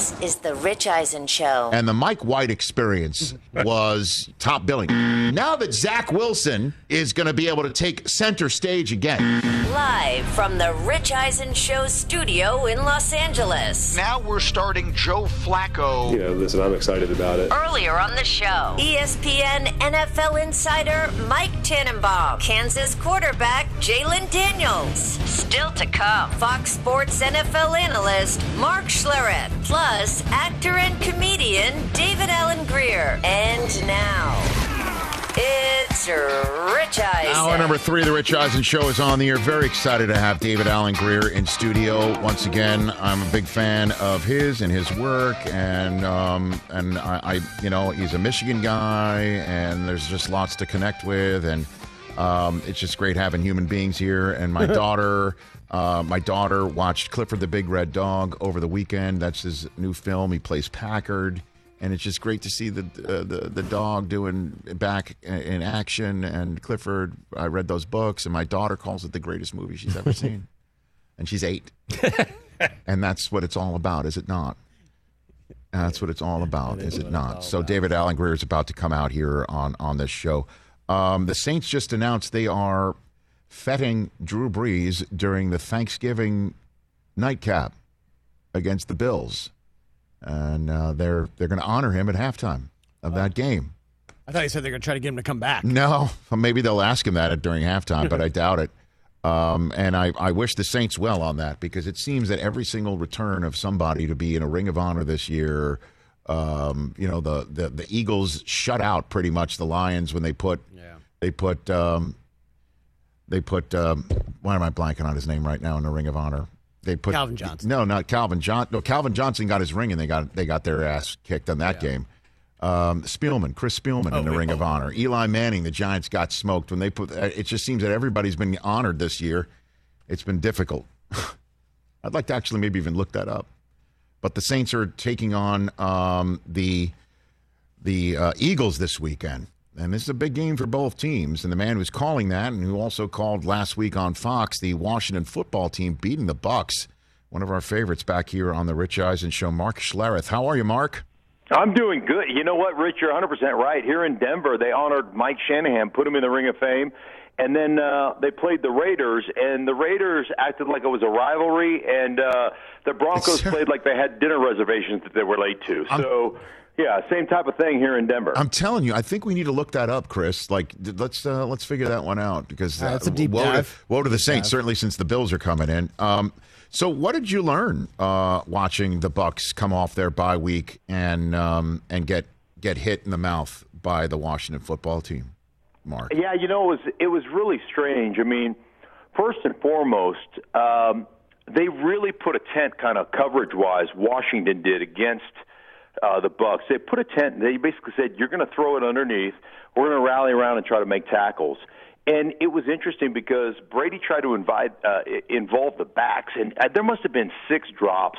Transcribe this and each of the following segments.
This is the Rich Eisen Show. And the Mike White experience was top billing. Now that Zach Wilson is going to be able to take center stage again. Live from the Rich Eisen Show studio in Los Angeles. Now we're starting Joe Flacco. Yeah, listen, I'm excited about it. Earlier on the show, ESPN NFL insider Mike Tannenbaum, Kansas quarterback Jalon Daniels. Still to come, Fox Sports NFL analyst Mark Schlereth, plus actor and comedian David Alan Grier. And now, it's Rich Eisen. Hour number three of the Rich Eisen Show is on the air. Very excited to have David Alan Grier in studio once again. I'm a big fan of his and his work, and um, and I, I, you know, he's a Michigan guy, and there's just lots to connect with, and um, it's just great having human beings here. And my daughter, uh, my daughter watched Clifford the Big Red Dog over the weekend. That's his new film. He plays Packard and it's just great to see the uh, the the dog doing back in action. And Clifford, I read those books, and my daughter calls it the greatest movie she's ever seen, and she's eight, and that's what it's all about, is it not? That's what it's all about, is it not? So David Alan Grier is about to come out here on on this show. Um, the Saints just announced they are fetting Drew Brees during the Thanksgiving nightcap against the Bills and uh, they're they're going to honor him at halftime of that game. I thought you said they're going to try to get him to come back. No, maybe they'll ask him that during halftime, but I doubt it. Um, and I, I wish the Saints well on that because it seems that every single return of somebody to be in a Ring of Honor this year, um, you know, the, the the Eagles shut out pretty much the Lions when they put Yeah. they put um, they put um, why am I blanking on his name right now in the Ring of Honor? They put Calvin Johnson. No, not Calvin John. No, Calvin Johnson got his ring and they got they got their ass kicked on that game. Um, Spielman, Chris Spielman in the wait, Ring of oh. Honor. Eli Manning, the Giants got smoked when they put. uh, It just seems that everybody's been honored this year. It's been difficult. I'd like to actually maybe even look that up. But the Saints are taking on um, the the uh, Eagles this weekend. And this is a big game for both teams. And the man who's calling that, and who also called last week on Fox, the Washington football team beating the Bucs. One of our favorites back here on the Rich Eisen Show, Mark Schlereth. How are you, Mark? I'm doing good. You know what, Rich? You're 100% right. Here in Denver, they honored Mike Shanahan, put him in the Ring of Fame, and then uh, they played the Raiders, and the Raiders acted like it was a rivalry, and uh, the Broncos Sure. played like they had dinner reservations that they were late to. So, yeah, same type of thing here in Denver. I'm telling you, I think we need to look that up, Chris. Like, let's uh, let's figure that one out because Uh, that's a deep woe to- dive. woe to the Saints, certainly since the Bills are coming in. Um, so, what did you learn uh, watching the Bucs come off their bye week and um, and get get hit in the mouth by the Washington football team, Mark? Yeah, you know, it was it was really strange. I mean, first and foremost, um, they really put a tent, kind of coverage wise. Washington did against uh, the Bucs. They put a tent. They basically said, "You're going to throw it underneath. We're going to rally around and try to make tackles." And it was interesting because Brady tried to invite uh, involve the backs, and uh, there must have been six drops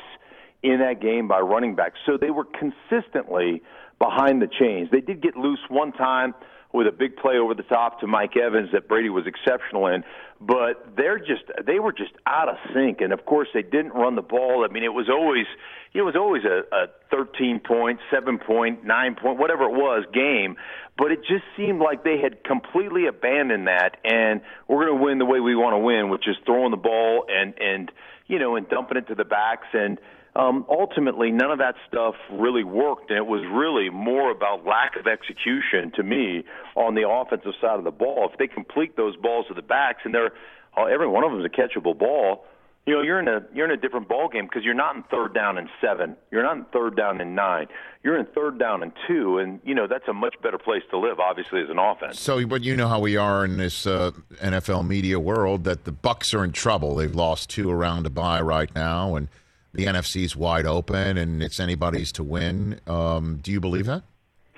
in that game by running backs. So they were consistently behind the chains. They did get loose one time with a big play over the top to Mike Evans that Brady was exceptional in, but they're just they were just out of sync. And of course, they didn't run the ball. I mean, it was always it was always a, a 13 point, 7 point, 9 point, whatever it was game. But it just seemed like they had completely abandoned that, and we're going to win the way we want to win, which is throwing the ball and and you know and dumping it to the backs and um, ultimately, none of that stuff really worked, and it was really more about lack of execution to me on the offensive side of the ball. If they complete those balls to the backs, and they're uh, every one of them is a catchable ball, you know you're in a you're in a different ball game because you're not in third down and seven, you're not in third down and nine, you're in third down and two, and you know that's a much better place to live, obviously, as an offense. So, but you know how we are in this uh, NFL media world that the Bucs are in trouble. They've lost two around to bye right now, and the NFC is wide open, and it's anybody's to win. Um, do you believe that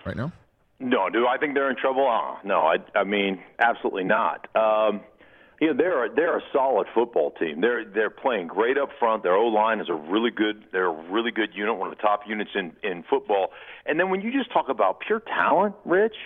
right now? No, do I think they're in trouble? Oh, no, I, I mean absolutely not. Um, you know, they're they're a solid football team. They're they're playing great up front. Their O line is a really good. They're a really good unit, one of the top units in in football. And then when you just talk about pure talent, Rich,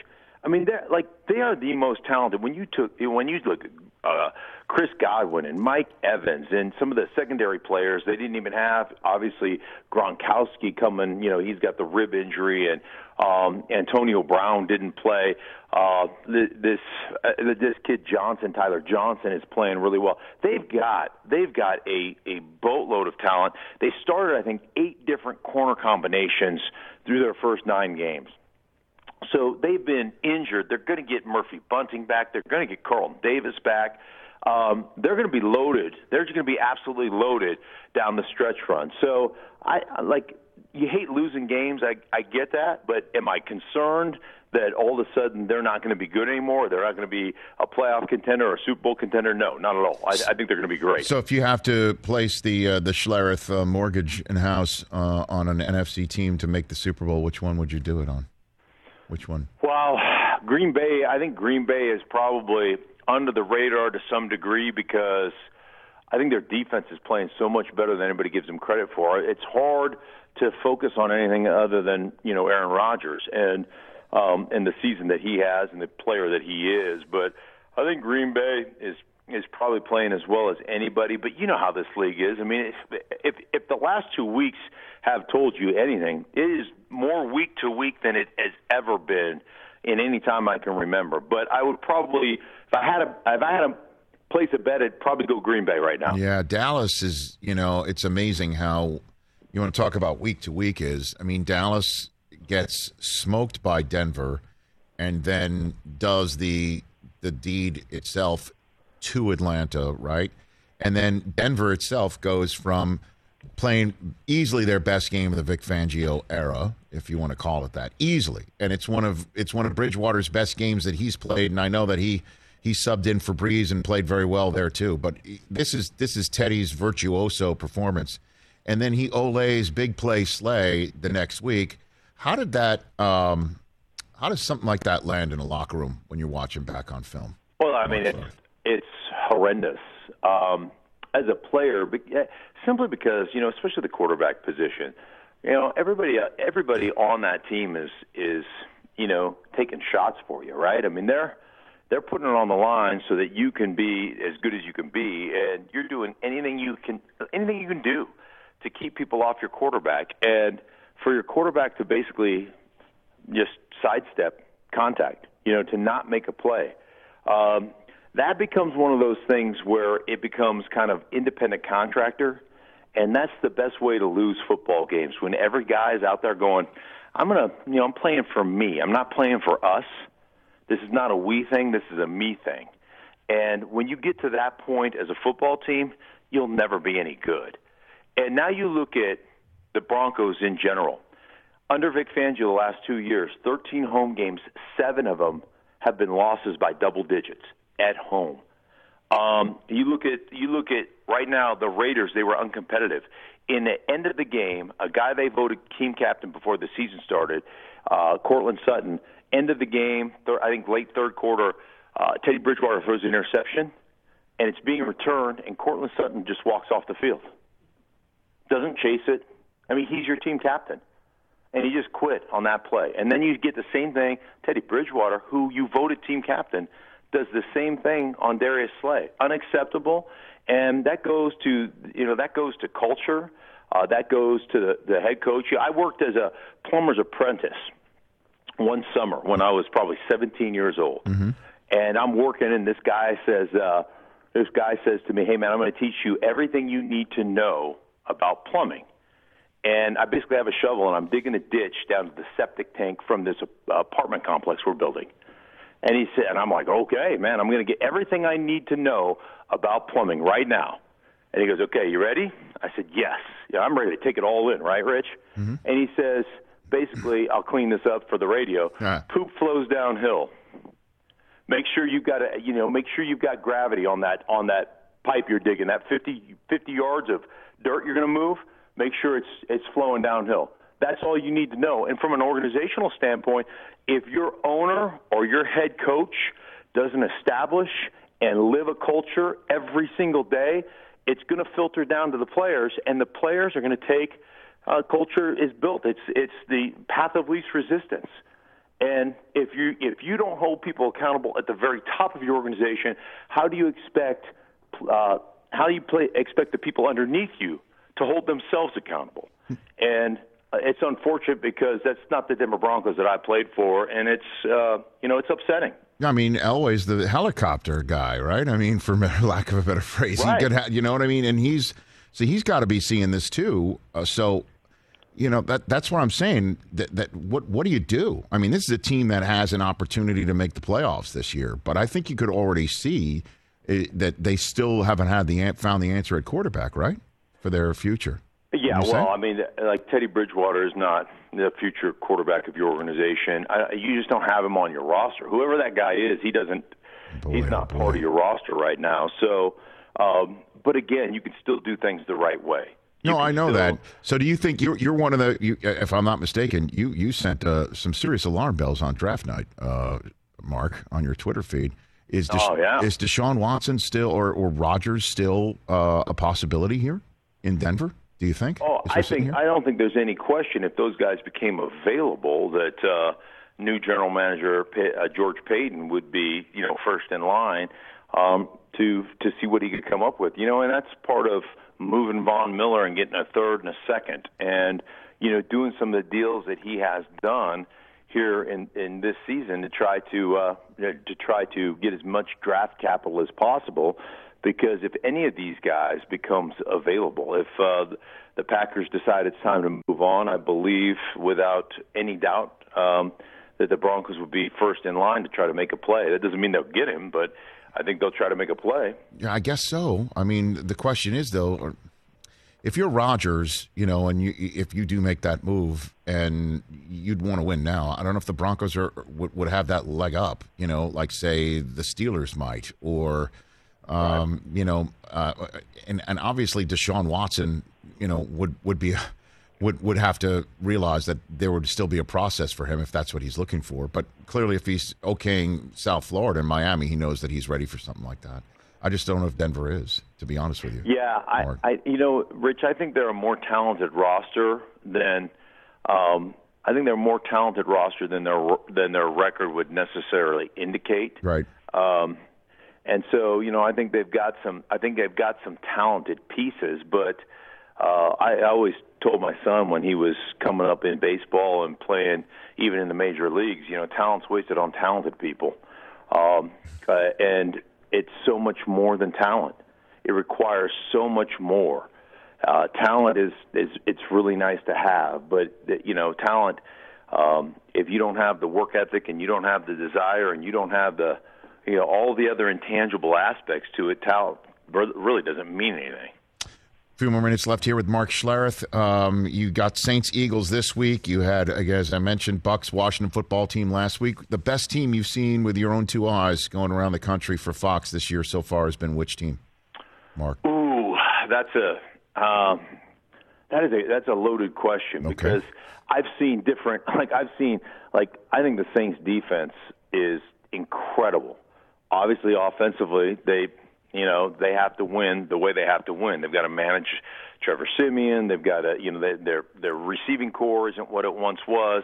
I mean, they're like they are the most talented. When you took when you look uh, Chris Godwin and Mike Evans and some of the secondary players they didn't even have. Obviously, Gronkowski coming, you know, he's got the rib injury, and um, Antonio Brown didn't play. Uh, this uh, this kid Johnson, Tyler Johnson, is playing really well. They've got they've got a a boatload of talent. They started, I think, eight different corner combinations through their first nine games. So they've been injured. They're going to get Murphy Bunting back. They're going to get Carlton Davis back. Um, they're going to be loaded. They're just going to be absolutely loaded down the stretch run. So I like you hate losing games. I I get that, but am I concerned that all of a sudden they're not going to be good anymore? They're not going to be a playoff contender or a Super Bowl contender? No, not at all. I, I think they're going to be great. So if you have to place the uh, the Schlereth uh, mortgage and house uh, on an NFC team to make the Super Bowl, which one would you do it on? Which one? Well, Green Bay. I think Green Bay is probably under the radar to some degree because I think their defense is playing so much better than anybody gives them credit for. It's hard to focus on anything other than you know Aaron Rodgers and um, and the season that he has and the player that he is. But I think Green Bay is is probably playing as well as anybody. But you know how this league is. I mean, if if, if the last two weeks have told you anything, it is more week to week than it has ever been in any time I can remember. But I would probably, if I had a, if I had a place a bet, it'd probably go Green Bay right now. Yeah, Dallas is. You know, it's amazing how you want to talk about week to week is. I mean, Dallas gets smoked by Denver, and then does the the deed itself to Atlanta, right? And then Denver itself goes from playing easily their best game of the Vic Fangio era, if you want to call it that, easily. And it's one of it's one of Bridgewater's best games that he's played, and I know that he he subbed in for Brees and played very well there too. But this is this is Teddy's virtuoso performance, and then he olays big play Slay the next week. How did that? Um, how does something like that land in a locker room when you're watching back on film? Well, I mean, it's it's horrendous. Um, as a player, but simply because you know, especially the quarterback position, you know, everybody everybody on that team is is you know taking shots for you, right? I mean, they're they're putting it on the line so that you can be as good as you can be, and you're doing anything you can anything you can do to keep people off your quarterback, and for your quarterback to basically just sidestep contact, you know, to not make a play. Um, that becomes one of those things where it becomes kind of independent contractor, and that's the best way to lose football games when every guy is out there going, "I'm gonna, you know, I'm playing for me. I'm not playing for us. This is not a we thing. This is a me thing." And when you get to that point as a football team, you'll never be any good. And now you look at the Broncos in general. Under Vic Fangio, the last two years, 13 home games, seven of them have been losses by double digits at home. Um, you look at you look at right now the Raiders. They were uncompetitive. In the end of the game, a guy they voted team captain before the season started, uh, Courtland Sutton. End of the game, th- I think late third quarter, uh, Teddy Bridgewater throws an interception, and it's being returned, and Courtland Sutton just walks off the field. Doesn't chase it. I mean, he's your team captain, and he just quit on that play. And then you get the same thing, Teddy Bridgewater, who you voted team captain does the same thing on Darius Slay. Unacceptable, and that goes to you know that goes to culture. Uh, that goes to the, the head coach. I worked as a plumber's apprentice one summer when I was probably 17 years old, mm-hmm. and I'm working, and this guy says, uh, this guy says to me, "Hey man, I'm going to teach you everything you need to know about plumbing." And I basically have a shovel, and I'm digging a ditch down to the septic tank from this apartment complex we're building. And he said, and I'm like, okay, man, I'm going to get everything I need to know about plumbing right now. And he goes, okay, you ready? I said, yes. Yeah, I'm ready to take it all in, right, Rich? Mm-hmm. And he says, basically, I'll clean this up for the radio. Right. Poop flows downhill. Make sure you've got a, you know, make sure you've got gravity on that on that pipe you're digging. That 50, 50 yards of dirt you're going to move. Make sure it's it's flowing downhill. That's all you need to know. And from an organizational standpoint, if your owner or your head coach doesn't establish and live a culture every single day, it's going to filter down to the players, and the players are going to take uh, culture is built. It's it's the path of least resistance, And if you if you don't hold people accountable at the very top of your organization, how do you expect uh, how do you play, expect the people underneath you to hold themselves accountable? And uh, it's unfortunate because that's not the Denver Broncos that I played for, and it's uh, you know it's upsetting. I mean, Elway's the helicopter guy, right? I mean, for lack of a better phrase, Right. he could, ha- you know what I mean. And he's so he's got to be seeing this too. Uh, so, you know that that's what I'm saying. That that what what do you do? I mean, this is a team that has an opportunity to make the playoffs this year, but I think you could already see uh, that they still haven't had the found the answer at quarterback, right, for their future. Yeah, well, I mean, like Teddy Bridgewater is not the future quarterback of your organization. I, you just don't have him on your roster. Whoever that guy is, he doesn't. Boy, he's oh not boy. part of your roster right now. So, um, but again, you can still do things the right way. You No, I know still- that. So, do you think you're you're one of the? You, if I'm not mistaken, you you sent uh, some serious alarm bells on draft night, uh, Mark, on your Twitter feed. Is Desha- Oh, yeah. is Deshaun Watson still or or Rodgers still uh, a possibility here in Denver? Do you think? Oh, I think here? I don't think there's any question if those guys became available that uh, new general manager uh, George Paton would be, you know, first in line um, to to see what he could come up with. You know, and that's part of moving Von Miller and getting a third and a second, and you know, doing some of the deals that he has done here in in this season to try to uh, to try to get as much draft capital as possible. Because if any of these guys becomes available, if uh, the Packers decide it's time to move on, I believe without any doubt um, that the Broncos would be first in line to try to make a play. That doesn't mean they'll get him, but I think they'll try to make a play. Yeah, I guess so. I mean, the question is though, if you're Rodgers, you know, and you if you do make that move and you'd want to win now, I don't know if the Broncos are would, would have that leg up, you know, like say the Steelers might, or um, you know, uh, and and obviously Deshaun Watson, you know, would would be. Would would have to realize that there would still be a process for him if that's what he's looking for. But clearly, if he's okaying South Florida and Miami, he knows that he's ready for something like that. I just don't know if Denver is, to be honest with you. Yeah, I, I, you know, Rich, I think they're a more talented roster than, um, I think they're a more talented roster than their than their record would necessarily indicate. Right. Um, and so, you know, I think they've got some. I think they've got some talented pieces. But uh, I, always told my son when he was coming up in baseball and playing, even in the major leagues, you know, talent's wasted on talented people. Um, uh, and it's so much more than talent. It requires so much more. Uh, talent is is it's really nice to have, but you know, talent. Um, if you don't have the work ethic and you don't have the desire and you don't have the, you know, all the other intangible aspects to it, talent really doesn't mean anything. A few more minutes left here with Mark Schlereth. Um, you got Saints Eagles this week. You had, as I mentioned, Bucs Washington football team last week. The best team you've seen with your own two eyes going around the country for Fox this year so far has been which team? Mark. Ooh, that's a um, that is a that's a loaded question Okay. because I've seen different. Like I've seen like I think the Saints defense is incredible. Obviously, offensively, they you know they have to win the way they have to win. They've got to manage Trevor Siemian. They've got to you know they, their their receiving corps isn't what it once was.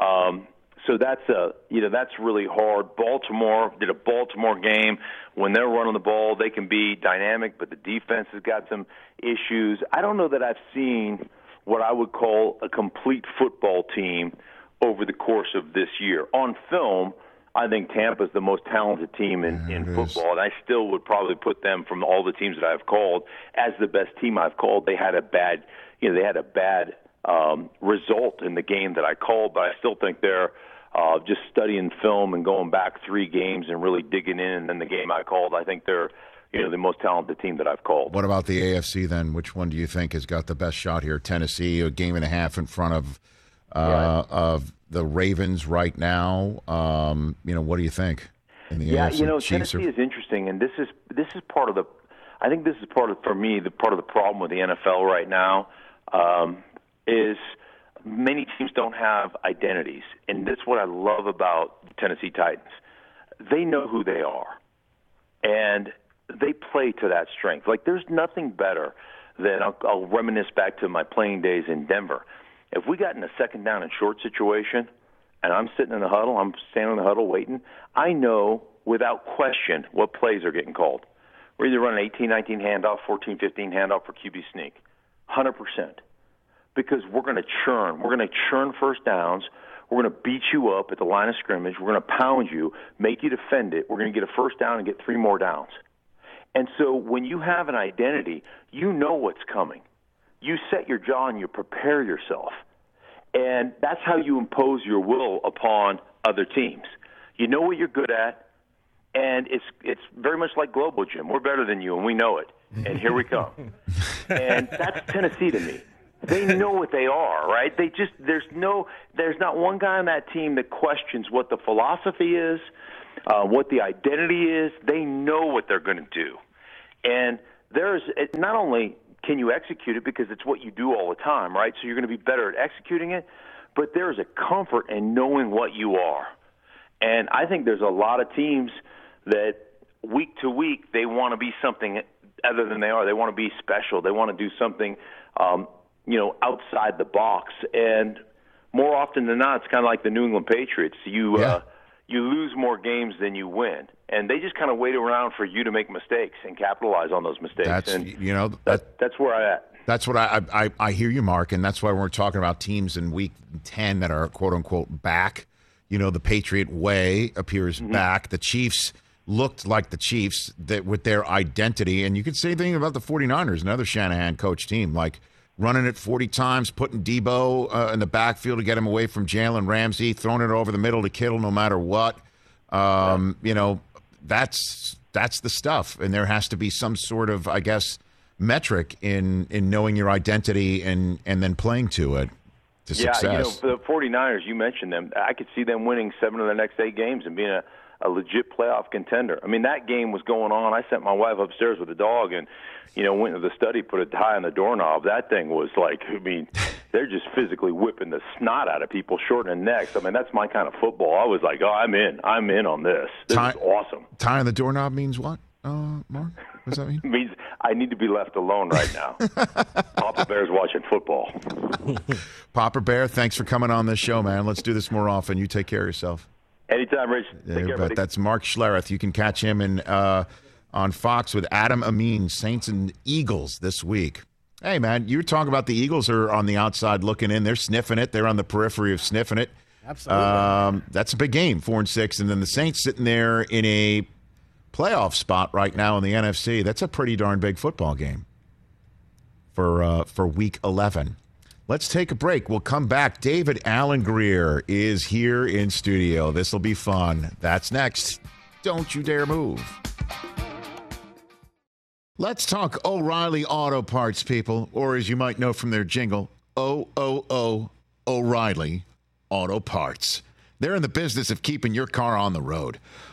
Um, so that's a you know that's really hard. Baltimore did a Baltimore game when they're running the ball, they can be dynamic, but the defense has got some issues. I don't know that I've seen what I would call a complete football team over the course of this year. On film, I think Tampa's the most talented team in, in it is. football, and I still would probably put them from all the teams that I've called as the best team I've called. They had a bad, you know, they had a bad um, result in the game that I called, but I still think they're uh, just studying film and going back three games and really digging in. And then the game I called, I think they're, you know, the most talented team that I've called. What about the AFC then? Which one do you think has got the best shot here? Tennessee, a game and a half in front of uh, of the Ravens right now. Um, you know, what do you think? In the Yeah, AFC? you know, Chiefs Tennessee are- is interesting, and this is this is part of the. I think this is part of for me the part of the problem with the NFL right now um, is many teams don't have identities, and that's what I love about the Tennessee Titans. They know who they are, and they play to that strength. Like there's nothing better than I'll, I'll reminisce back to my playing days in Denver. If we got in a second down and short situation, and I'm sitting in the huddle, I'm standing in the huddle waiting, I know without question what plays are getting called. We're either running 18 19 handoff, 14 15 handoff for QB sneak. 100%. Because we're going to churn. We're going to churn first downs. We're going to beat you up at the line of scrimmage. We're going to pound you, make you defend it. We're going to get a first down and get three more downs. And so when you have an identity, you know what's coming. You set your jaw and you prepare yourself. And that's how you impose your will upon other teams. You know what you're good at, and it's it's very much like Globo Gym. We're better than you, and we know it. And here we come. and that's Tennessee to me. They know what they are, right? They just there's no there's not one guy on that team that questions what the philosophy is, uh, what the identity is. They know what they're going to do, and there's it, not only can you execute it because it's what you do all the time, right? So you're going to be better at executing it, but there's a comfort in knowing what you are. And I think there's a lot of teams that week to week they want to be something other than they are. They want to be special. They want to do something, um, you know, outside the box. And more often than not, it's kind of like the New England Patriots. You Yeah. uh, you lose more games than you win, and they just kind of wait around for you to make mistakes and capitalize on those mistakes. That's and you know that, that, that's where I'm at. That's what I, I I hear you, Mark, and that's why we're talking about teams in Week Ten that are quote unquote back. You know, the Patriot way appears mm-hmm. back. The Chiefs looked like the Chiefs that with their identity, and you could say anything about the 49ers, another Shanahan coach team, like running it 40 times, putting Deebo uh, in the backfield to get him away from Jalen Ramsey, throwing it over the middle to Kittle no matter what. Um, You know, that's that's the stuff, and there has to be some sort of, I guess, metric in in knowing your identity and and then playing to it to Yeah, success. you know, for the 49ers, you mentioned them. I could see them winning seven of the next eight games and being a, a legit playoff contender. I mean, that game was going on. I sent my wife upstairs with the dog and, you know, went to the study, put a tie on the doorknob. That thing was like, I mean, they're just physically whipping the snot out of people, shortening necks. I mean, that's my kind of football. I was like, oh, I'm in. I'm in on this. This Tie- is awesome. Tying the doorknob means what, uh, Mark? What does that mean? It means I need to be left alone right now. Papa Bear's watching football. Papa Bear, thanks for coming on this show, man. Let's do this more often. You take care of yourself. Anytime, Rich. Take care, but buddy. that's Mark Schlereth. You can catch him in uh, on Fox with Adam Amin, Saints and Eagles this week. Hey, man, you were talking about the Eagles are on the outside looking in. They're sniffing it. They're on the periphery of sniffing it. Absolutely. Um, that's a big game, four and six, and then the Saints sitting there in a playoff spot right now in the NFC. That's a pretty darn big football game for uh, for Week Eleven. Let's take a break. We'll come back. David Alan Grier is here in studio. This will be fun. That's next. Don't you dare move. Let's talk O'Reilly Auto Parts, people, or as you might know from their jingle, O O O O'Reilly Auto Parts. They're in the business of keeping your car on the road.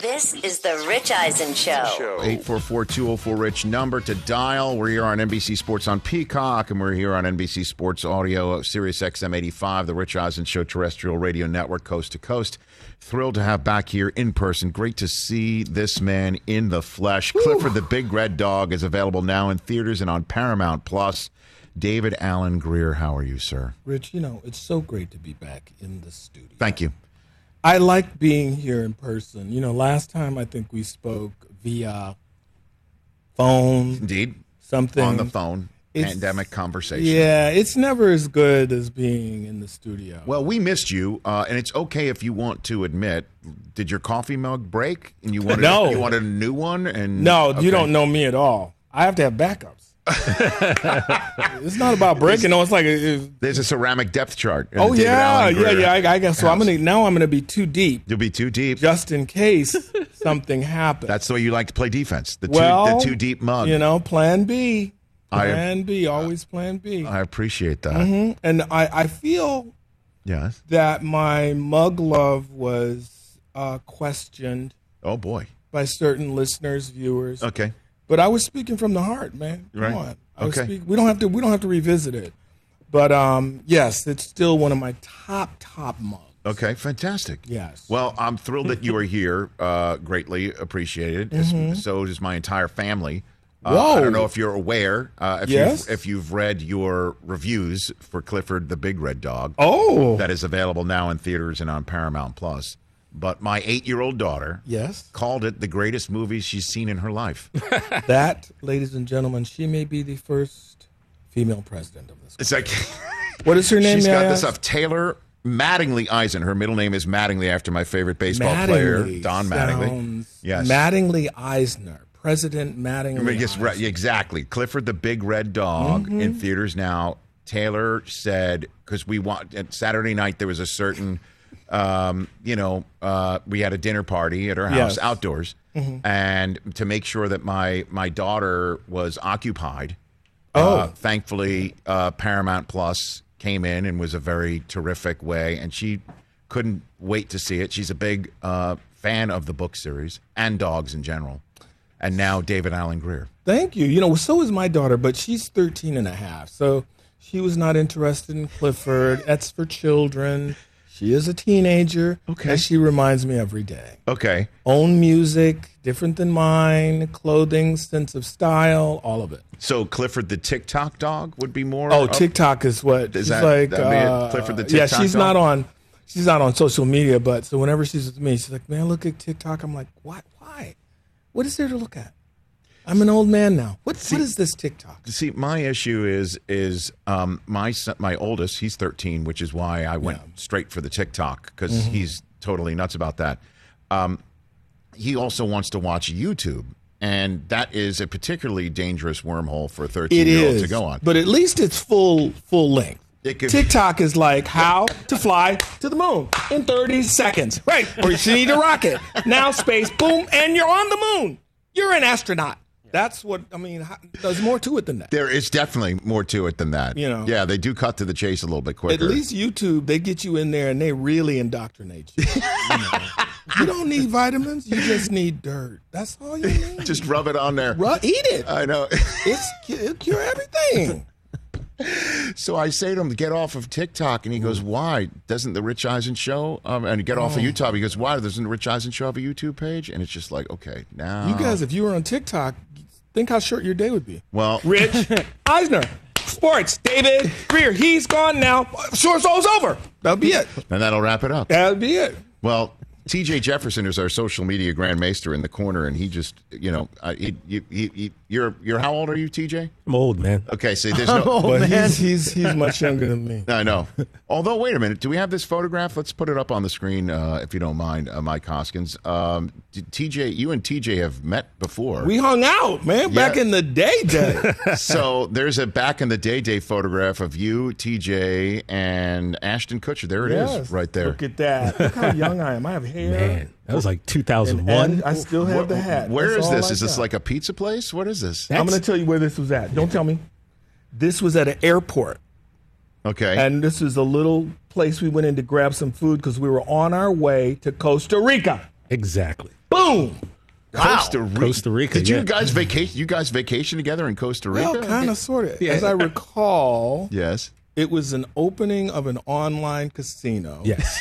This is the Rich Eisen Show. 844-204-RICH number to dial. We're here on NBC Sports on Peacock, and we're here on NBC Sports Audio, Sirius XM 85, the Rich Eisen Show terrestrial radio network, coast to coast. Thrilled to have back here in person. Great to see this man in the flesh. Clifford the Big Red Dog is available now in theaters and on Paramount Plus. David Alan Grier, how are you, sir? Rich, you know, it's so great to be back in the studio. Thank you. I like being here in person. You know, last time I think we spoke via phone, Indeed. something On the phone, It's- pandemic conversation. Yeah, it's never as good as being in the studio. Well, we missed you, uh, and it's okay if you want to admit. Did your coffee mug break, and you wanted No. you wanted a new one? And no, okay. you don't know me at all. I have to have backups. it's not about breaking. No, it's like it- There's a ceramic depth chart. oh yeah, yeah, yeah. I, I guess so. I'm gonna now. I'm gonna be too deep You'll be too deep. just in case something happens. That's the way you like to play defense. The well, too, the too deep mug. You know, Plan B. I- Plan B. Always Plan B. I appreciate that. Mhm. And I, I feel Yes. that my mug love was uh, questioned Oh boy. by certain listeners, viewers. Okay. But I was speaking from the heart, man. Come Right. on. I was Okay. speak- we don't have to. We don't have to revisit it. But um, yes, it's still one of my top top mugs. Okay. Fantastic. Yes. Well, I'm thrilled that you are here. Uh, greatly appreciated. As- So does my entire family. Uh, I Mm-hmm. Don't know if you're aware. Uh, if Yes. you've, if you've read your reviews for Clifford the Big Red Dog. Oh. that is available now in theaters and on Paramount Plus. But my eight-year-old daughter yes. called it the greatest movie she's seen in her life. That, ladies and gentlemen, she may be the first female president of this. It's like What is her name? She's got I this ask? up. Taylor Mattingly Eisen. Her middle name is Mattingly after my favorite baseball player, Don Mattingly. Yes. Mattingly Eisner, President Mattingly. I mean, yes, right, exactly. Clifford the Big Red Dog Mm-hmm. in theaters now. Taylor said because we want at Saturday night there was a certain, um, you know, uh, we had a dinner party at our house Yes. outdoors, and to make sure that my my daughter was occupied. Uh, Oh. thankfully, uh, Paramount Plus came in and was a very terrific way, and she couldn't wait to see it. She's a big uh, fan of the book series and dogs in general. And now David Alan Grier. Thank you. You know, so is my daughter, but she's 13 and a half. So she was not interested in Clifford. That's for children. She is a teenager. Okay. And she reminds me every day. Okay. Own music, different than mine, clothing, sense of style, all of it. So Clifford the TikTok dog would be more. Oh, up- TikTok is what Is that- like. uh, Clifford the Yeah, she's dog? not on. She's not on social media, but so whenever she's with me, she's like, "Man, look at TikTok." I'm like, "What? Why? What is there to look at?" I'm an old man now. What? what is this TikTok? See, my issue is is um, my son, my oldest. He's 13, which is why I went straight for the TikTok because Mm-hmm. he's totally nuts about that. Um, he also wants to watch YouTube, and that is a particularly dangerous wormhole for a 13 It year old to go on. but at least it's full full length. TikTok is like how to fly to the moon in 30 seconds, right? Or you need a rocket now, space, boom, and you're on the moon. You're an astronaut. That's what I mean. There's more to it than that. There is definitely more to it than that. You know. yeah, they do cut to the chase a little bit quicker. At least YouTube, they get you in there and they really indoctrinate you. You, know. You don't need vitamins. You just need dirt. That's all you need. just rub it on there. Ru- eat it. I know. It's it'll cure everything. So I say to him, get off of TikTok. And he goes, why? Doesn't the Rich Eisen show? Um, and get off of Oh. YouTube. He goes, why? Doesn't the Rich Eisen show have a YouTube page? And it's just like, okay, now. You guys, if you were on TikTok, think how short your day would be. Well, Rich Eisner, sports. David Grier, he's gone now. Short soul's over. That'll be it. and that'll wrap it up. That'll be it. Well, TJ Jefferson is our social media grandmaster in the corner, and he just, you know, uh, he, he, he, he, you're you're how old are you, TJ? I'm old, man. Okay, see, there's no. Oh, but man. he's, he's he's much younger than me. I know. Although, wait a minute. Do we have this photograph? Let's put it up on the screen, uh, if you don't mind, uh, Mike Hoskins. Um, TJ, you and TJ have met before. We hung out, man, back in the day day. so there's a back in the day day photograph of you, TJ, and Ashton Kutcher. There it is, Yes. right there. Look at that. Look how young I am. I have hair. Man, that was like 2001. and I still have the hat. Where That's is all this? I Is this got. like a pizza place? What is this? I'm going to tell you where this was at. Don't tell me. This was at an airport. Okay. And this is a little place we went in to grab some food because we were on our way to Costa Rica. exactly. Boom. Costa Rica. Costa Rica, Did you guys vacation? You guys vacation together in Costa Rica? Well, kind of, sort of. Yeah. As I recall, Yes. It was an opening of an online casino. Yes.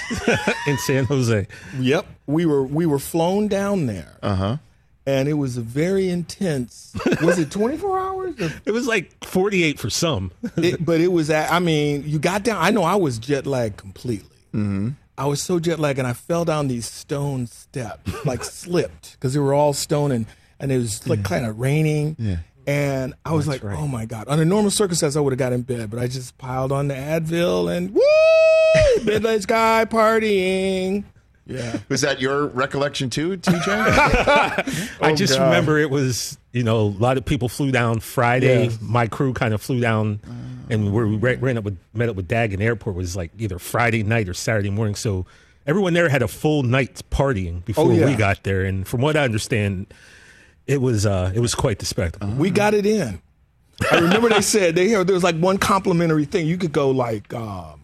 In San Jose. Yep. We were we were flown down there. Uh huh. And it was a very intense. Was it 24 hours? Or- It was like 48 for some. it, but it was. at- I mean, you got down. I know I was jet lagged completely. Mm-hmm. I was so jet lagged, and I fell down these stone steps, like slipped, because they were all stone, and and it was like kind of raining. Yeah. And I was like, oh my god! Under normal circumstances, I would have got in bed, but I just piled on the Advil and woo, midnight sky partying. Yeah. Was that your recollection too, TJ? I just oh, God. remember it was, you know, a lot of people flew down Friday. Yeah. My crew kind of flew down, and we ran, ran up with met up with Dag in the airport. Was like either Friday night or Saturday morning. So everyone there had a full night partying before Oh, yeah. we got there. And from what I understand, it was uh, it was quite the spectacle. We got it in. I remember they said they there was like one complimentary thing. You could go like, um,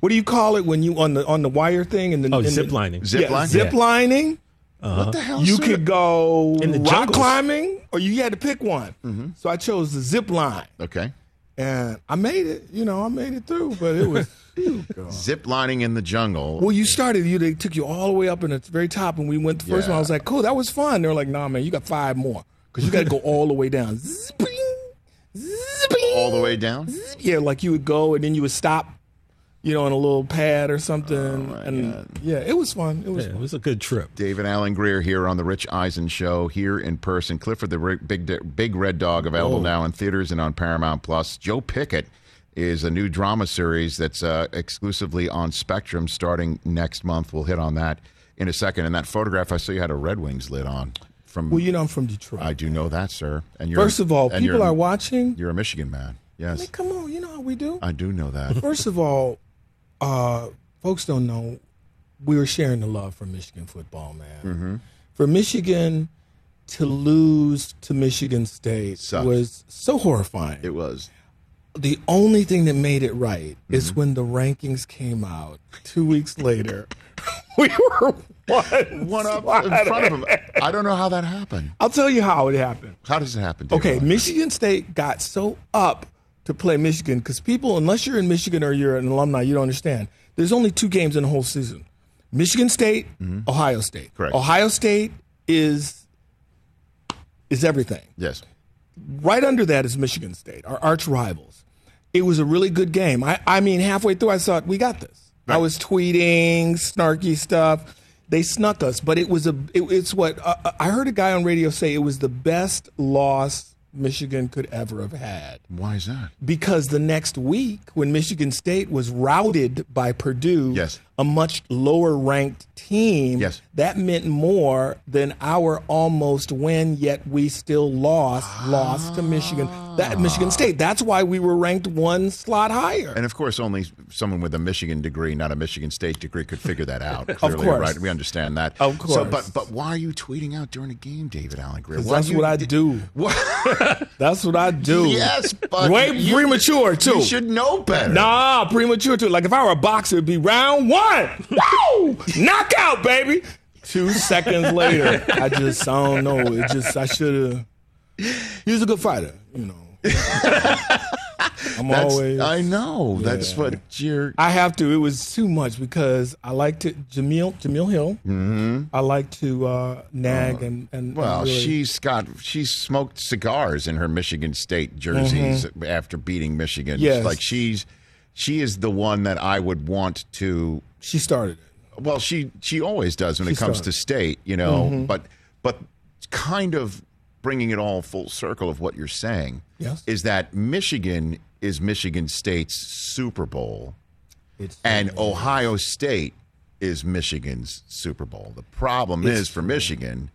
what do you call it when you on the on the wire thing and then Oh, and zip the- lining. Zip yeah, line? zip lining. What the hell? You sort could go In the rock jungles. climbing, or you had to pick one. Mm-hmm. So I chose the zip line, Okay. And I made it. You know, I made it through, but it was. Phew, Zip lining in the jungle. well, you started. You they took you all the way up in the very top, and we went the first Yeah. one. I was like, "Cool, that was fun." They were like, "Nah, man, you got five more because you got to go all the way down." Zipping, zipping. all the way down. Yeah, like you would go and then you would stop, you know, on a little pad or something. Oh, and yeah, it was fun. It was Yeah, it was a good trip. David Alan Grier here on the Rich Eisen Show, here in person. Clifford the Big Big Red Dog available now in theaters and on Paramount Plus. Joe Pickett is a new drama series that's uh, exclusively on Spectrum starting next month. We'll hit on that in a second. And that photograph I saw you had a Red Wings lid on. From Well, you know, I'm from Detroit. I do know that, sir. And you're First of all, people you're- watching. You're a Michigan man. I Yes, mean, come on, you know how we do. I do know that. First of all, uh, folks don't know we were sharing the love for Michigan football, man. Mm-hmm. For Michigan to lose to Michigan State Sucks. was so horrifying. It was. the only thing that made it right is Mm-hmm. when the rankings came out two weeks later. we were one, One up in front of ahead. I don't know how that happened. I'll tell you how it happened. How does it happen? David Okay, Michigan State got so up to play Michigan because people, unless you're in Michigan or you're an alumni, you don't understand. There's only two games in the whole season: Michigan State, Ohio State. Correct. Ohio State is is everything. Yes. Right under that is Michigan State, our arch rivals. It was a really good game. I, I mean, halfway through, I thought we got this. I was tweeting snarky stuff. They snuck us, but it was a. It, it's what uh, I heard a guy on radio say. It was the best loss Michigan could ever have had Why is that? because the next week, when Michigan State was routed by Purdue, Yes. A much lower ranked team, Yes. that meant more than our almost win, yet we still lost, lost to Michigan. That ah. Michigan State. That's why we were ranked one slot higher. And of course, only someone with a Michigan degree, not a Michigan State degree, could figure that out. Clearly, course. right? We understand that. Of course. So, but but why are you tweeting out during a game, David Alan Grier? that's you- what I do. What? That's what I do. yes, but way you- premature too. You should know better. Nah, premature too. Like if I were a boxer, it'd be round one. Woo! Knockout, baby. Two seconds later, I just I don't know. It just I should have. He was a good fighter, you know. I'm That's, always. I know. That's what you're. I have to. It was too much because I like to Jemele Jemele Hill. Mm-hmm. I like to uh, nag and and Well, and really- she's got she's smoked cigars in her Michigan State jerseys after beating Michigan. Mm-hmm. Yes. like she's she is the one that I would want to she started it. Well, she she always does when She it comes started. to state, you know. Mm-hmm. But but kind of bringing it all full circle of what you're saying Yes. is that Michigan is Michigan State's Super Bowl, It's and Ohio State is Michigan's Super Bowl. The problem is for Michigan,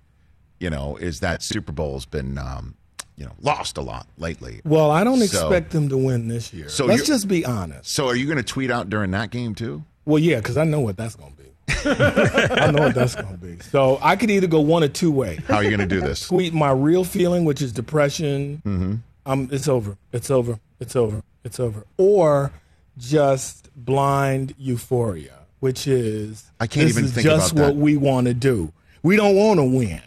you know, is that Super Bowl's been um, you know lost a lot lately. well, I don't So- expect them to win this year. So Let's just be honest. So are you going to tweet out during that game too? Well, yeah, because I know what that's going to be. I know what that's going to be. So I could either go one or two way. How are you going to do this? Tweet my real feeling, which is depression. Mm-hmm. Um, it's over. It's over. It's over. It's over. Or just blind euphoria, which is I can't this even is think just what we want to do. We don't want to win.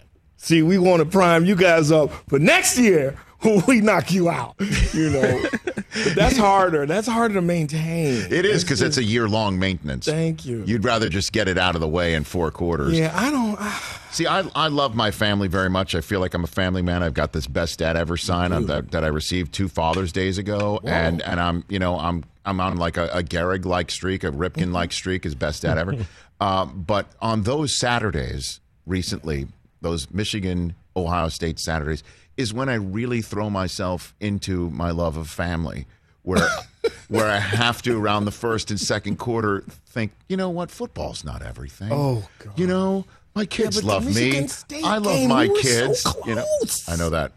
See, we want to prime you guys up for next year when we knock you out. You know, that's harder. That's harder to maintain. It is because it's a year long maintenance. Thank you. You'd rather just get it out of the way in four quarters. Yeah, I don't. ah, See, I, I love my family very much. I feel like I'm a family man. I've got this best dad ever sign on that, that I received two Father's Days ago, and and I'm you know I'm I'm on like a, a Gehrig like streak, a Ripken like streak, as best dad ever. um, but on those Saturdays recently, those Michigan Ohio State Saturdays is when I really throw myself into my love of family, where where I have to around the first and second quarter think, you know what, football's not everything. Oh, God. You know, my kids the love me. State I love game, my we were so kids. you know. I know that.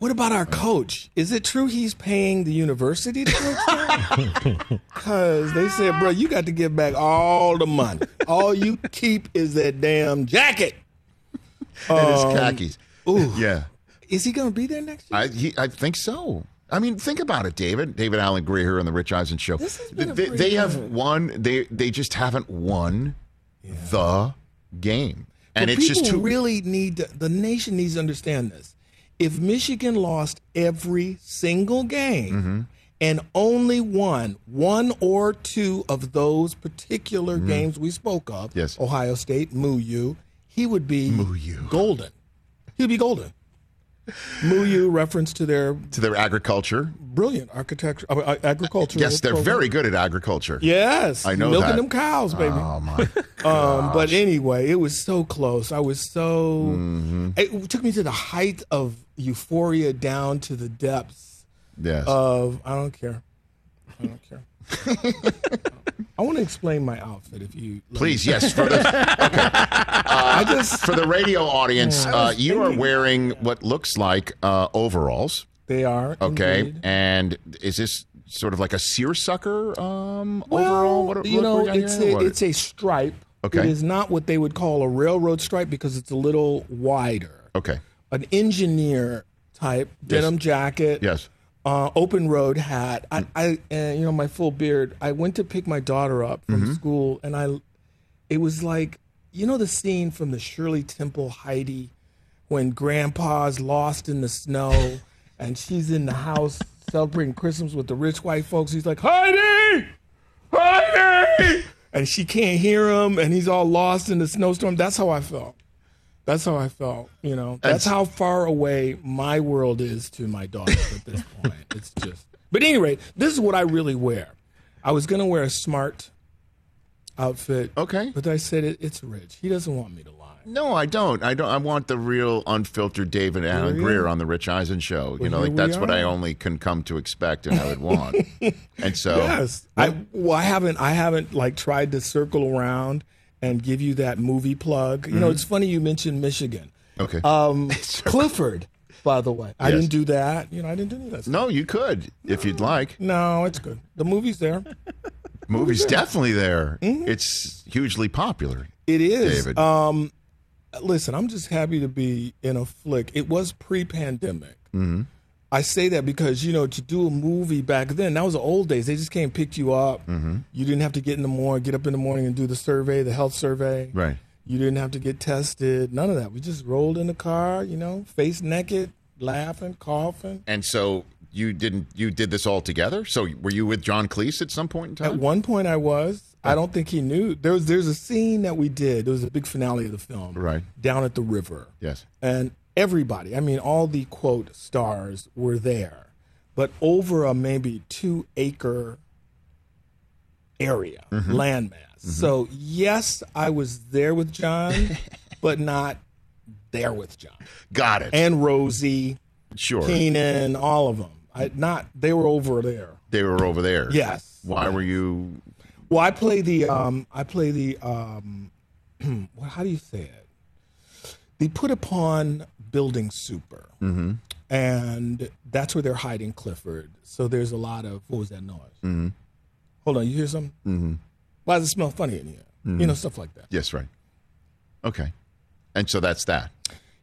What about our coach? Is it true he's paying the university to coach? Because they said, bro, you got to give back all the money. All you keep is that damn jacket. And his khakis. Ooh. Yeah, Is he going to be there next year? I he, I think so. I mean, think about it, David. David Alan Grier here on the Rich Eisen show. This has been they, they have won. They they just haven't won the game, and But it's just too. really need to, the nation needs to understand this. If Michigan lost every single game Mm-hmm. and only won one or two of those particular games we spoke of. Yes. Ohio State, MooU, he would be MooU. golden. He would be golden. MooU reference to their to their agriculture. brilliant architecture, uh, uh, agriculture. Yes, they're very good at agriculture. Yes, I know milking that. them cows, baby. Oh my! Um, but anyway, it was so close. I was so. Mm-hmm. It took me to the height of euphoria, down to the depths Yes. of I don't care. I don't care. I want to explain my outfit if you me. Please, yes. For the, I just for the radio audience, was uh, you are wearing what looks like uh, overalls. they are Okay, indeed. and is this sort of like a seersucker um, Well, overall? What, you what know, it's a What- it's a stripe. Okay. It is not what they would call a railroad stripe because it's a little wider. okay. An engineer type denim jacket. Yes. Uh, open road hat. I, I and you know, my full beard. I went to pick my daughter up from Mm-hmm. school, and I, it was like, you know, the scene from the Shirley Temple Heidi, when Grandpa's lost in the snow, and she's in the house celebrating Christmas with the rich white folks. He's like, Heidi, Heidi, and she can't hear him, and he's all lost in the snowstorm. That's how I felt. That's how I felt. You know, that's how far away my world is to my daughter at this point. It's just. But anyway, this is what I really wear. I was gonna wear a smart outfit. Okay. But I said it, it's rich. He doesn't want me to lie. No, I don't. I don't. I want the real, unfiltered David Alan you Grier on the Rich Eisen show. You know, like that's we what I only can come to expect and I would want. and so, Yes. I well, I haven't. I haven't like tried to circle around and give you that movie plug. You Mm-hmm. know, it's funny you mentioned Michigan. okay. Um, Clifford, by the way. I didn't do that. You know, I didn't do any of that. Stuff. no, you could if you'd like. No, it's good. The movie's there. Movie's definitely there. Mm-hmm. It's hugely popular. It is. David. Um, listen, I'm just happy to be in a flick. It was pre-pandemic. Mm-hmm. I say that because you know to do a movie back then, that was the old days. They just came picked you up. Mm-hmm. You didn't have to get in the morning, get up in the morning and do the survey, the health survey. Right. You didn't have to get tested. None of that. We just rolled in the car, you know, face naked, laughing, coughing. And so you didn't. You did this all together. So were you with John Cleese at some point in time? At one point, I was. I don't think he knew. There was there's a scene that we did. There was a big finale of the film. Right. Down at the river. Yes. and everybody i mean all the quote stars were there but over a maybe two acre area, landmass. So yes, I was there with John, but not there with John Got it. and Rosie, sure. Keenan, all of them. I not they were over there. They were over there. Yes. Why were you? Well, I play the um, I play the um, well, how do you say it? They put upon building super, mm-hmm. and that's where they're hiding Clifford. So there's a lot of what was that noise? Mm-hmm. Hold on, you hear something? Mm-hmm. Why does it smell funny in here? You know, stuff like that. Yes, right. Okay. And so that's that.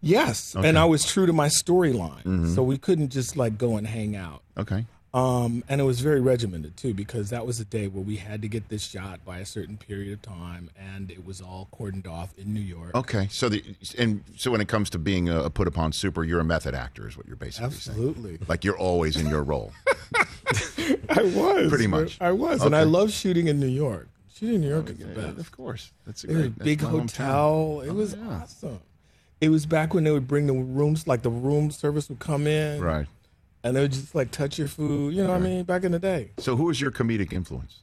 Yes, and I was true to my storyline, so we couldn't just like go and hang out. Okay. Um, and it was very regimented too, because that was a day where we had to get this shot by a certain period of time, and it was all cordoned off in New York. Okay. So the and so when it comes to being a, put upon super, you're a method actor, is what you're basically saying. Absolutely, Like you're always in your role. I was Pretty much. I was, and I love shooting in New York. Shooting in New York is the best. of course. That's a It was a great. big hotel. It was yeah. awesome. It was back when they would bring the rooms, like the room service would come in, Right. And they would just like touch your food. You know what I mean? Back in the day. So who was your comedic influence?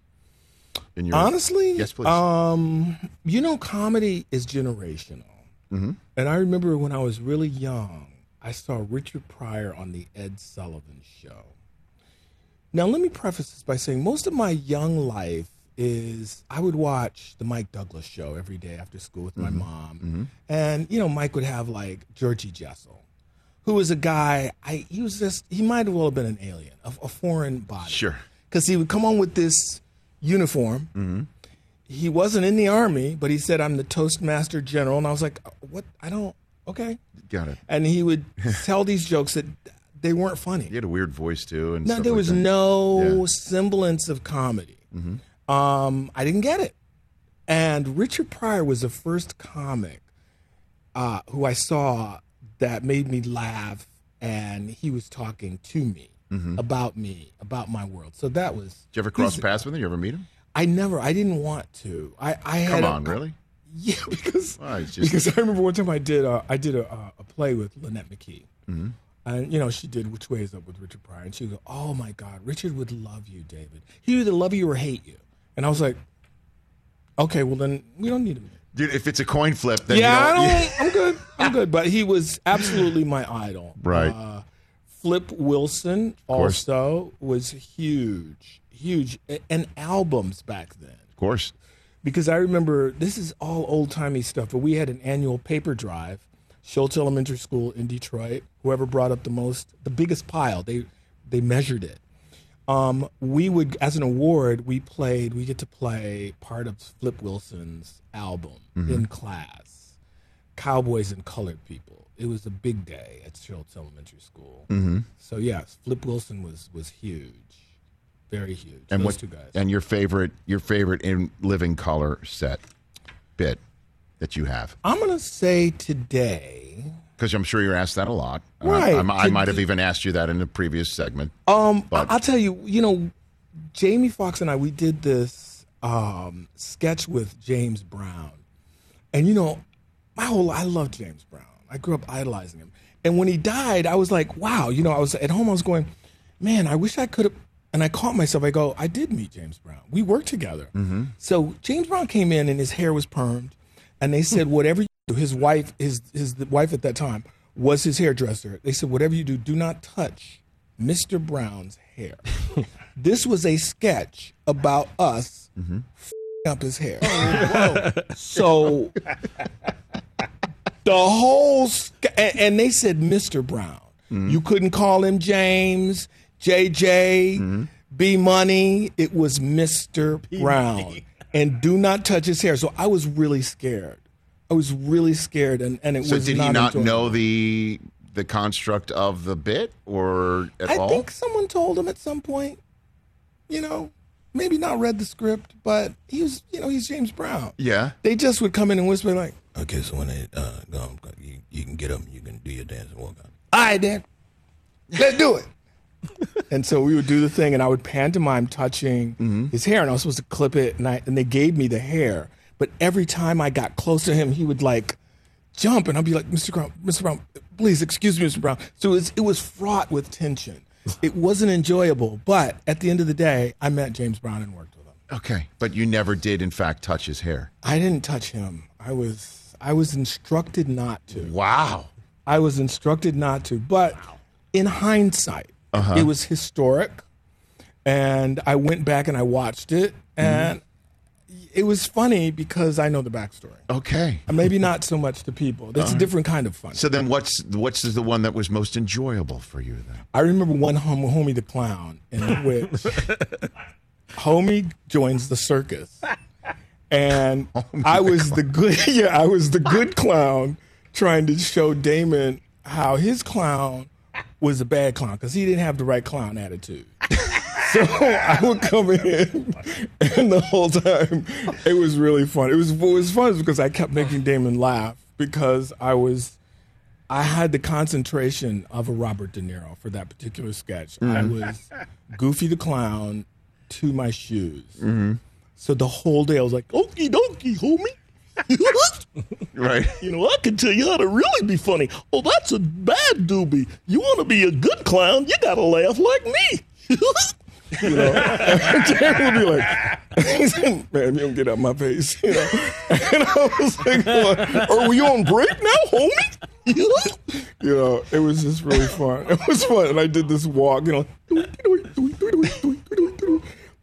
In your Honestly, Yes, please. Um, you know, comedy is generational. Mm-hmm. And I remember when I was really young, I saw Richard Pryor on the Ed Sullivan Show. Now, let me preface this by saying most of my young life is I would watch the Mike Douglas Show every day after school with my Mm-hmm. mom, and you know, Mike would have like Georgie Jessel, who was a guy. I he was just he might as well have been an alien, a, a foreign body Sure. because he would come on with this uniform. Mm-hmm. He wasn't in the army, but he said, "I'm the Toastmaster General," and I was like, "What? I don't." Okay, Got it. and he would tell these jokes that they weren't funny. He had a weird voice too, and No, there like was that. no Yeah. Semblance of comedy. Mm-hmm. Um, I didn't get it. And Richard Pryor was the first comic uh, who I saw that made me laugh, and he was talking to me about me, about my world. So that was. Mm-hmm. Did you ever cross paths with him? You ever meet him? I never. I didn't want to. I. I had. Come a- on, really? Yeah, because Why, it's just- because I remember one time I did a, I did a, uh, a play with Lonette McKee, Mm-hmm. and you know she did Which Way Is Up with Richard Pryor, and she would go, "Oh my God, Richard would love you, David. He would either love you or hate you." And I was like, "Okay, well then we don't need him." Dude, if it's a coin flip, then yeah, you don't, I. I'm good. I'm good. But he was absolutely my idol. Right. Uh, Flip Wilson also was huge, huge, and albums back then Of course. because I remember this is all old timey stuff, but we had an annual paper drive, Schultz Elementary School in Detroit. Whoever brought up the most, the biggest pile, they they measured it. Um, we would, as an award, we played. We get to play part of Flip Wilson's album in class, Cowboys and Colored People. It was a big day at Schultz Elementary School. Mm-hmm. So yes, Flip Wilson was was huge, very huge. And Those what? two guys. And your favorite, your favorite in living color set bit that you have, I'm gonna say today. Because I'm sure you're asked that a lot. Uh, Right. I'm- I, might have even asked you that in a previous segment. Um, But- I'll tell you, you know, Jamie Foxx and I, we did this um, sketch with James Brown, and you know, my whole I love James Brown. I grew up idolizing him, and when he died, I was like, wow. You know, I was at home. I was going, man, I wish I could have. And I caught myself. I go, I did meet James Brown. We worked together. So James Brown came in, and his hair was permed, and they said, whatever his wife, his his wife at that time was his hairdresser. They said, whatever you do, do not touch Mr. Brown's hair. this was a sketch about us f***ing up his hair. so the whole sk- and, and they said Mr. Brown. You couldn't call him James, JJ, B Money. It was Mr. Brown. And do not touch his hair. So I was really scared. I was really scared, and, and it So was So did not he not enjoyable. know the the construct of the bit or at I all? I think someone told him at some point, you know, maybe not read the script, but he was, you know, he's James Brown. yeah. They just would come in and whisper like, "Okay, so when they uh, go, you, you can get up, you can do your dance and walk out." All right, then, let's do it. and so we would do the thing, and I would pantomime touching his hair, and I was supposed to clip it, and I and they gave me the hair, but every time I got close to him, he would like jump, and I'd be like, "Mr. Brown, Mr. Brown, please excuse me, Mr. Brown." So it was it was fraught with tension. It wasn't enjoyable, but at the end of the day, I met James Brown and worked with him. Okay, but you never did, in fact, touch his hair. I didn't touch him. I was I was instructed not to. Wow. I was instructed not to. But in hindsight, Uh-huh. it was historic. And I went back and I watched it. And it was funny because I know the backstory. Okay. Maybe not so much to people. That's a different kind of fun. So then, what's what's the one that was most enjoyable for you then? I remember one hom- homie the clown in which homie joins the circus, and I was the good yeah I was the good clown trying to show Damon how his clown was a bad clown because he didn't have the right clown attitude. So I would come in, and the whole time it was really fun. It was what was fun is because I kept making Damon laugh because I was I had the concentration of a Robert De Niro for that particular sketch. I mm. was Goofy the clown to my shoes. Mm-hmm. So the whole day I was like, "Okie dokie, homie." Right. You know, I can tell you how to really be funny. Oh, that's a bad doobie. You want to be a good clown, you got to laugh like me. you know, and Jerry would be like, man, you don't get out my face. You know? And I was like, "What? are we on break now, homie? you know, it was just really fun. It was fun. And I did this walk, you know.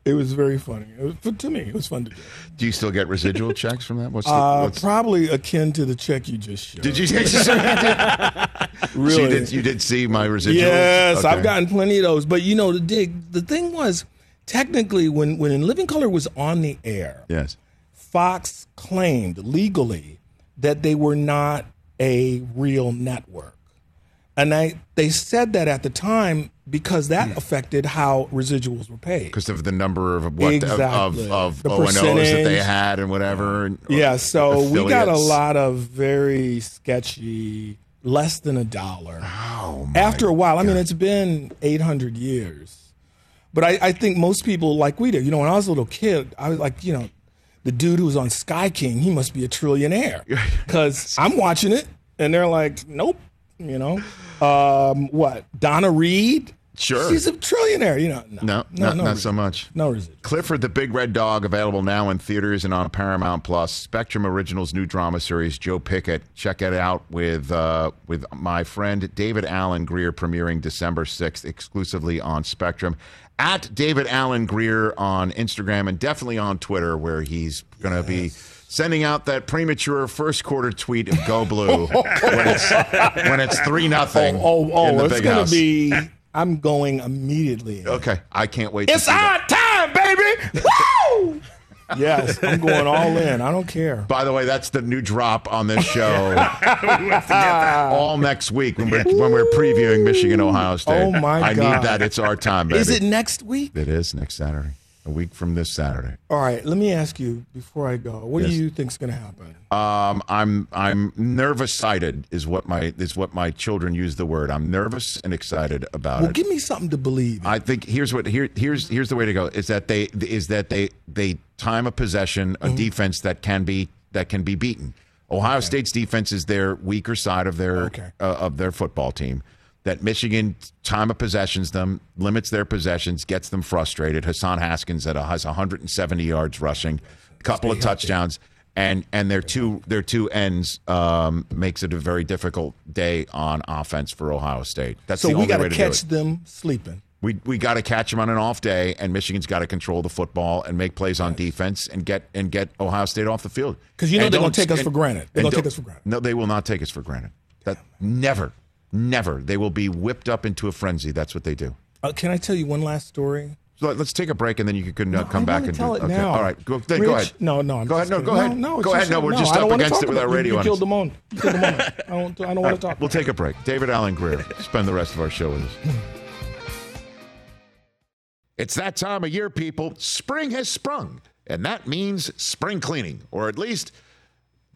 It was very funny. It was, but to me, it was fun to do. Do you still get residual checks from that? What's the, Uh, what's, probably akin to the check you just showed. did you? really? so you did you did see my residual? Yes, I've gotten plenty of those. But you know, the dig. The thing was, technically, when when In Living Color was on the air, Yes. Fox claimed legally that they were not a real network, and I they said that at the time because that affected how residuals were paid. Because of the number of what Exactly. of of, The of O and O's that they had and whatever. and- Yeah, so we got a lot of very sketchy, less than a dollar. Oh, After a while, I mean, it's been 800 years. But I, I think most people, like we did, you know, when I was a little kid, I was like, you know, the dude who was on Sky King, he must be a trillionaire. Because I'm watching it, and they're like, nope, you know. Um, what? Donna Reed? Sure. She's a trillionaire, you know. No, No, not, not so much. No residual. Clifford the Big Red Dog available now in theaters and on Paramount Plus. Spectrum Originals new drama series Joe Pickett. Check it out with uh, with my friend David Alan Grier premiering December 6th exclusively on Spectrum. At David Alan Grier on Instagram and definitely on Twitter where he's going to be sending out that premature first quarter tweet of Go Blue when it's when it's 3 nothing Oh, oh, in the it's going to be, I'm going immediately. Okay, I can't wait It's our time, baby. Woo! yes, I'm going all in. I don't care. By the way, that's the new drop on this show. All next week when we're when we're previewing Michigan Ohio State. Oh, my god. I God. need that. It's our time, baby. Is it next week? It is next Saturday. A week from this Saturday. All right, let me ask you before I go. What Yes. do you think's going to happen? Um, I'm I'm nervous sighted is what my is what my children use the word. I'm nervous and excited about well, it. give me something to believe. in. I think here's what here here's here's the way to go is that they is that they they time a possession Mm-hmm. a defense that can be that can be beaten. Ohio State's defense is their weaker side of their Okay. uh, of their football team. That Michigan time of possessions them limits their possessions, gets them frustrated. Hassan Haskins at a, has 170 yards rushing, a couple of touchdowns, and and their two their two ends um, makes it a very difficult day on offense for Ohio State. That's so the we got to to catch them sleeping. We we got to catch them on an off day, and Michigan's got to control the football and make plays on defense and get and get Ohio State off the field. Because you know And they're gonna take us and- for granted. They're gonna take us for granted. No, they will not take us for granted. That never, never. They will be whipped up into a frenzy. That's what they do. Uh, can I tell you one last story? So let- let's take a break, and then you can uh, come I back and tell do it okay. now. All right, go, then Rich, go ahead. No, no, I'm go ahead. No, kidding. go ahead. No, it's go ahead. No, we're just up against it with our radio. You, you killed audience. the moment. Killed the moment. I don't. I don't want to talk. We'll take a break. David Alan Grier. Spend the rest of our show with us. It's that time of year, people. Spring has sprung, and that means spring cleaning, or at least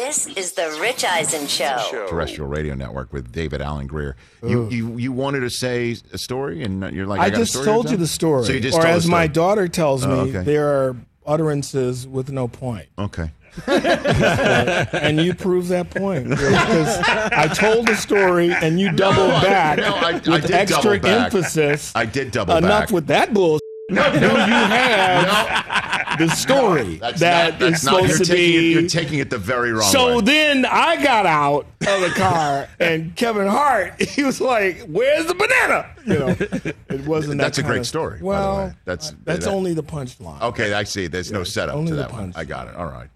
This is the Rich Eisen Show. Terrestrial Radio Network with David Alan Grier. You, you you wanted to say a story, and you're like, I, I got a just story told you the story. So you just or told as the my daughter tells oh, me, Oh, okay. there are utterances with no point. Okay. and you prove that point because I told the story and you doubled I- back no, I- I with did extra double back. emphasis. I did double enough back. with that bullshit. No, no, you have the story That's that not, that's is not, supposed you're to taking be. It, you're taking it the very wrong way. so way. then I got out of the car and Kevin Hart, he was like, "Where's the banana?" You know, it wasn't. That That's a great of- story, by the Well, way. That's- that's that- only the punchline. okay, I see. There's no setup only to the that one. punch. I got it. All right.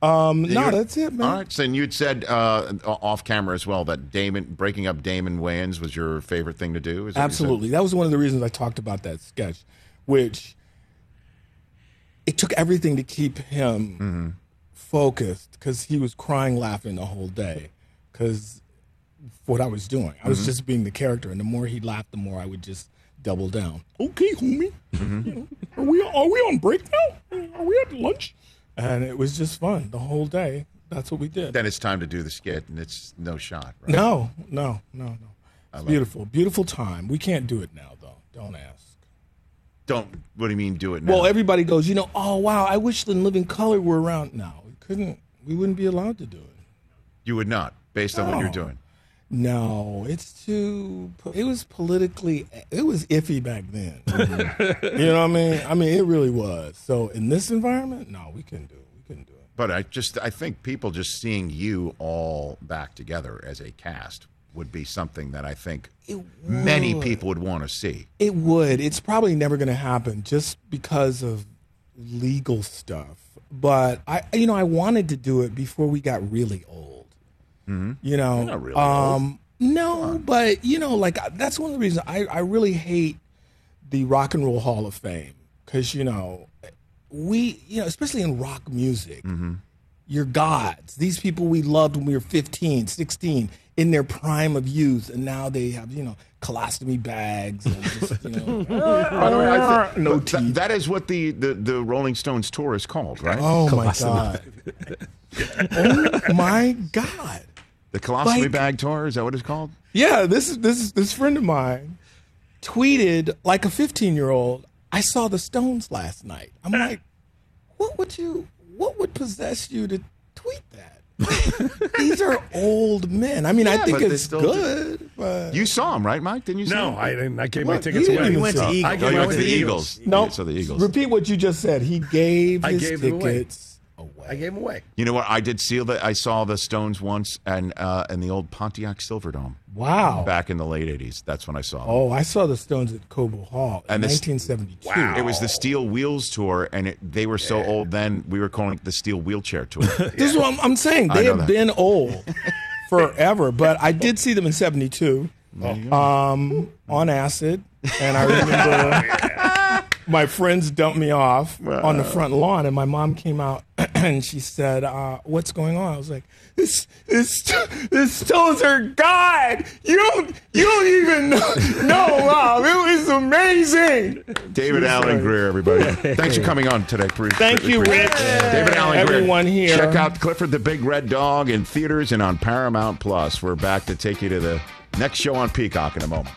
Um, no, You're- that's it, man. All right. So then you'd said uh, off camera as well that Damon breaking up Damon Wayans was your favorite thing to do. Is that what you said? Absolutely. That was one of the reasons I talked about that sketch, which it took everything to keep him Mm-hmm. focused because he was crying, laughing the whole day because what I was doing. I Mm-hmm. was just being the character, and the more he laughed, the more I would just double down. Okay, homie, Mm-hmm. You know, are we are we on break now? Are we at lunch? And it was just fun the whole day. That's what we did. Then it's time to do the skit, and it's no shot. Right? No, no, no, no. It's beautiful, beautiful time. We can't do it now, though. Don't ask. Don't. What do you mean? Do it now? Well, everybody goes, you know, oh wow, I wish the living color were around. No, we couldn't. We wouldn't be allowed to do it. you would not, based on what you're No. doing. No, it's too. It was politically. It was iffy back then. you know what I mean? I mean, it really was. So in this environment, no, we couldn't do it. We couldn't do it. But I just, I think people just seeing you all back together as a cast would be something that I think many people would want to see. It would. It's probably never going to happen just because of legal stuff. But I, you know, I wanted to do it before we got really old. You know, not really um, no, but you know, like that's one of the reasons I, I really hate the Rock and Roll Hall of Fame because you know, we, you know, especially in rock music, you're gods. These people we loved when we were 15, 16, in their prime of youth, and now they have, you know, colostomy bags and just, you know, By the way, I thi- no but th- that is what the, the, the Rolling Stones tour is called, right? Oh my god! oh my god! the Colostomy like- Bag Tour, is that what it's called? Yeah, this is this this friend of mine tweeted like a 15 year old. I saw the Stones last night. I'm like, what would you? What would possess you to tweet that? These are old men. I mean, I think but they it's still do. good, but You saw him, right, Mike? Didn't you see No, him? I didn't. I gave my What? tickets You didn't away. even went to I Eagles. gave Oh, you mine went to the Eagles. no. Yeah, so the Eagles. Repeat what you just said. He gave I his gave them away. tickets away. I gave them away. You know what? I did see the. I saw the Stones once, and uh, in the old Pontiac Silverdome Wow. back in the late '80s. That's when I saw them. Oh, I saw the Stones at Cobo Hall in And this- 1972. It was the Steel Wheels tour, and it, they were so old then. We were calling it the Steel Wheelchair Tour. This is what I'm, I'm saying. They have that. been old forever, but I did see them in '72 um, on acid, and I remember my friends dumped me off on the front lawn, and my mom came out and she said, uh, "What's going on?" I was like, "This, this, this Stones are God. You don't, you don't even know, know Mom. It was amazing." David Alan Grier, everybody. Thanks for coming on today. Pre- Thank pre- you, appreciate Rich. David Alan Grier. Everyone here. Check out Clifford the Big Red Dog in theaters and on Paramount Plus. We're back to take you to the next show on Peacock in a moment.